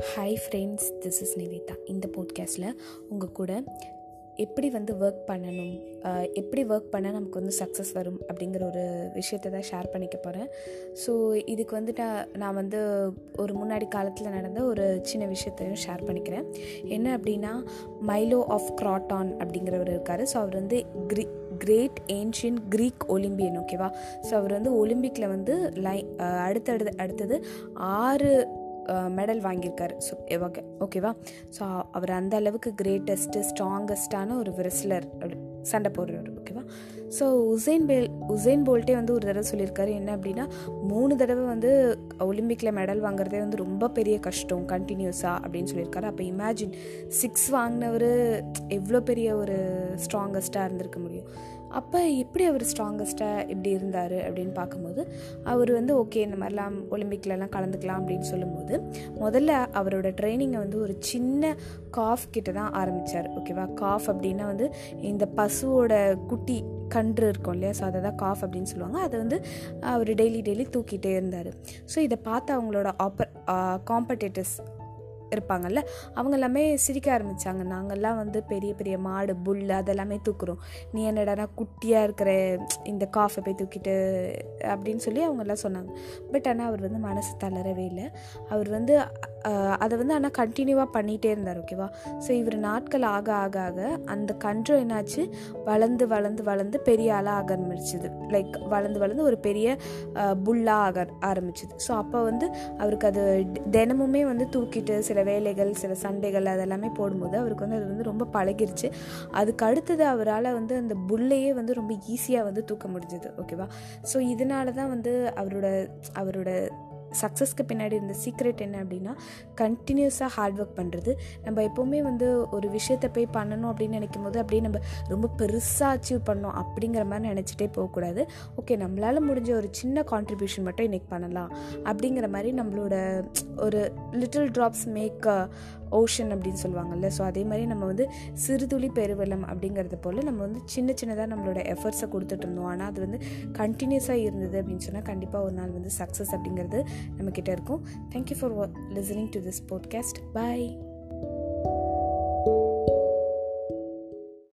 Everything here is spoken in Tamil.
Hi friends this is Nivetha இந்த போட்காஸ்ட்டில் உங்கள் கூட எப்படி வந்து ஒர்க் பண்ணணும் எப்படி ஒர்க் பண்ணால் நமக்கு வந்து சக்ஸஸ் வரும் அப்படிங்கிற ஒரு விஷயத்தை தான் ஷேர் பண்ணிக்க போகிறேன் ஸோ இதுக்கு வந்துட்டு நான் வந்து ஒரு முன்னாடி காலத்தில் நடந்த ஒரு சின்ன விஷயத்தையும் ஷேர் பண்ணிக்கிறேன். என்ன அப்படின்னா மைலோ ஆஃப் கிராட்டான் அப்படிங்கிறவர் இருக்கார். ஸோ அவர் வந்து கிரி கிரேட் ஏன்ஷியன் க்ரீக் ஒலிம்பியன் ஓகேவா ஸோ அவர் வந்து ஒலிம்பிக்கில் வந்து லை அடுத்தடுத்து அடுத்தது ஆறு மெடல் வாங்கியிருக்காரு. ஸோ ஓகே ஓகேவா ஸோ அவர் அந்த அளவுக்கு கிரேட்டஸ்ட்டு ஸ்ட்ராங்கஸ்டான ஒரு விரஸ்லர் சண்டை போடுறவர் ஓகேவா ஸோ உசைன் பேல் உசைன் போல்ட்டே வந்து ஒரு தடவை சொல்லியிருக்காரு என்ன அப்படின்னா மூணு தடவை வந்து ஒலிம்பிக்கில் மெடல் வாங்குறதே வந்து ரொம்ப பெரிய கஷ்டம் கண்டினியூஸாக அப்படின்னு சொல்லியிருக்காரு. அப்போ இமேஜின் சிக்ஸ் வாங்கினவர் எவ்வளோ பெரிய ஒரு ஸ்ட்ராங்கஸ்ட்டாக இருந்திருக்க முடியும்? அப்போ எப்படி அவர் ஸ்ட்ராங்கஸ்ட்டாக இப்படி இருந்தார் அப்படின்னு பார்க்கும்போது அவர் வந்து ஓகே இந்த மாதிரிலாம் ஒலிம்பிக்லலாம் கலந்துக்கலாம் அப்படின்னு சொல்லும்போது முதல்ல அவரோட ட்ரைனிங்கை வந்து ஒரு சின்ன காஃப் கிட்ட தான் ஆரம்பித்தார் ஓகேவா காஃப் அப்படின்னா வந்து இந்த பசுவோட குட்டி கன்று இருக்கும் இல்லையா? ஸோ அதை தான் காஃப் அப்படின்னு சொல்லுவாங்க. அதை வந்து அவர் டெய்லி டெய்லி தூக்கிட்டே இருந்தார். ஸோ இதை பார்த்து அவங்களோட ஆப்பர் காம்படேட்டர்ஸ் இருப்பாங்கல்ல அவங்க எல்லாமே சிரிக்க ஆரம்பித்தாங்க நாங்கள்லாம் வந்து பெரிய பெரிய மாடு புல் அதெல்லாமே தூக்குறோம். நீ என்னடானா குட்டியாக இருக்கிற இந்த காஃபை போய் தூக்கிட்டு அப்படின்னு சொல்லி அவங்கெல்லாம் சொன்னாங்க. பட் ஆனால் அவர் வந்து மனசு தளரவே இல்லை. அவர் வந்து அதை வந்து ஆனால் கண்டினியூவாக பண்ணிகிட்டே இருந்தார் ஓகேவா ஸோ இவர் நாட்கள் ஆக ஆக ஆக அந்த கன்று என்னாச்சு? வளர்ந்து வளர்ந்து வளர்ந்து பெரிய ஆளாக ஆக ஆரம்பிச்சுது. லைக் வளர்ந்து வளர்ந்து ஒரு பெரிய புல்லாக ஆக ஆரம்பிச்சுது. ஸோ அப்போ வந்து அவருக்கு அது தினமுமே வந்து தூக்கிட்டு சில வேலைகள் சில சண்டைகள் அதெல்லாமே போடும்போது அவருக்கு வந்து அது வந்து ரொம்ப பழகிருச்சு. அதுக்கு அடுத்தது அவரால் வந்து அந்த புல்லையே வந்து ரொம்ப ஈஸியாக வந்து தூக்க முடிஞ்சது ஓகேவா ஸோ இதனால தான் வந்து அவரோட அவரோட சக்ஸஸ்க்கு பின்னாடி இருந்த சீக்ரெட் என்ன அப்படின்னா கண்டினியூஸாக ஹார்ட் ஒர்க் பண்ணுறது நம்ம எப்போவுமே வந்து ஒரு விஷயத்தை போய் பண்ணணும் அப்படின்னு நினைக்கும் போது அப்படியே நம்ம ரொம்ப பெருசாக அச்சீவ் பண்ணோம் அப்படிங்கிற மாதிரி நினச்சிட்டே போகக்கூடாது. ஓகே நம்மளால் முடிஞ்ச ஒரு சின்ன கான்ட்ரிபியூஷன் மட்டும் இன்றைக்கி பண்ணலாம். அப்படிங்கிற மாதிரி நம்மளோட ஒரு லிட்டில் ட்ராப்ஸ் மேக் ஓஷன் அப்படின்னு சொல்லுவாங்கல்ல. ஸோ அதே மாதிரி நம்ம வந்து சிறுதுளி பெருவெள்ளம் அப்படிங்கிறது போல் நம்ம வந்து சின்ன சின்னதாக நம்மளோட எஃபர்ட்ஸை கொடுத்துட்டு இருந்தோம். ஆனால் அது வந்து கண்டினியூஸாக இருந்தது அப்படின்னு சொன்னால் கண்டிப்பாக ஒரு நாள் வந்து சக்ஸஸ் அப்படிங்கிறது நம்மக்கிட்ட இருக்கும். Thank you for listening to this podcast bye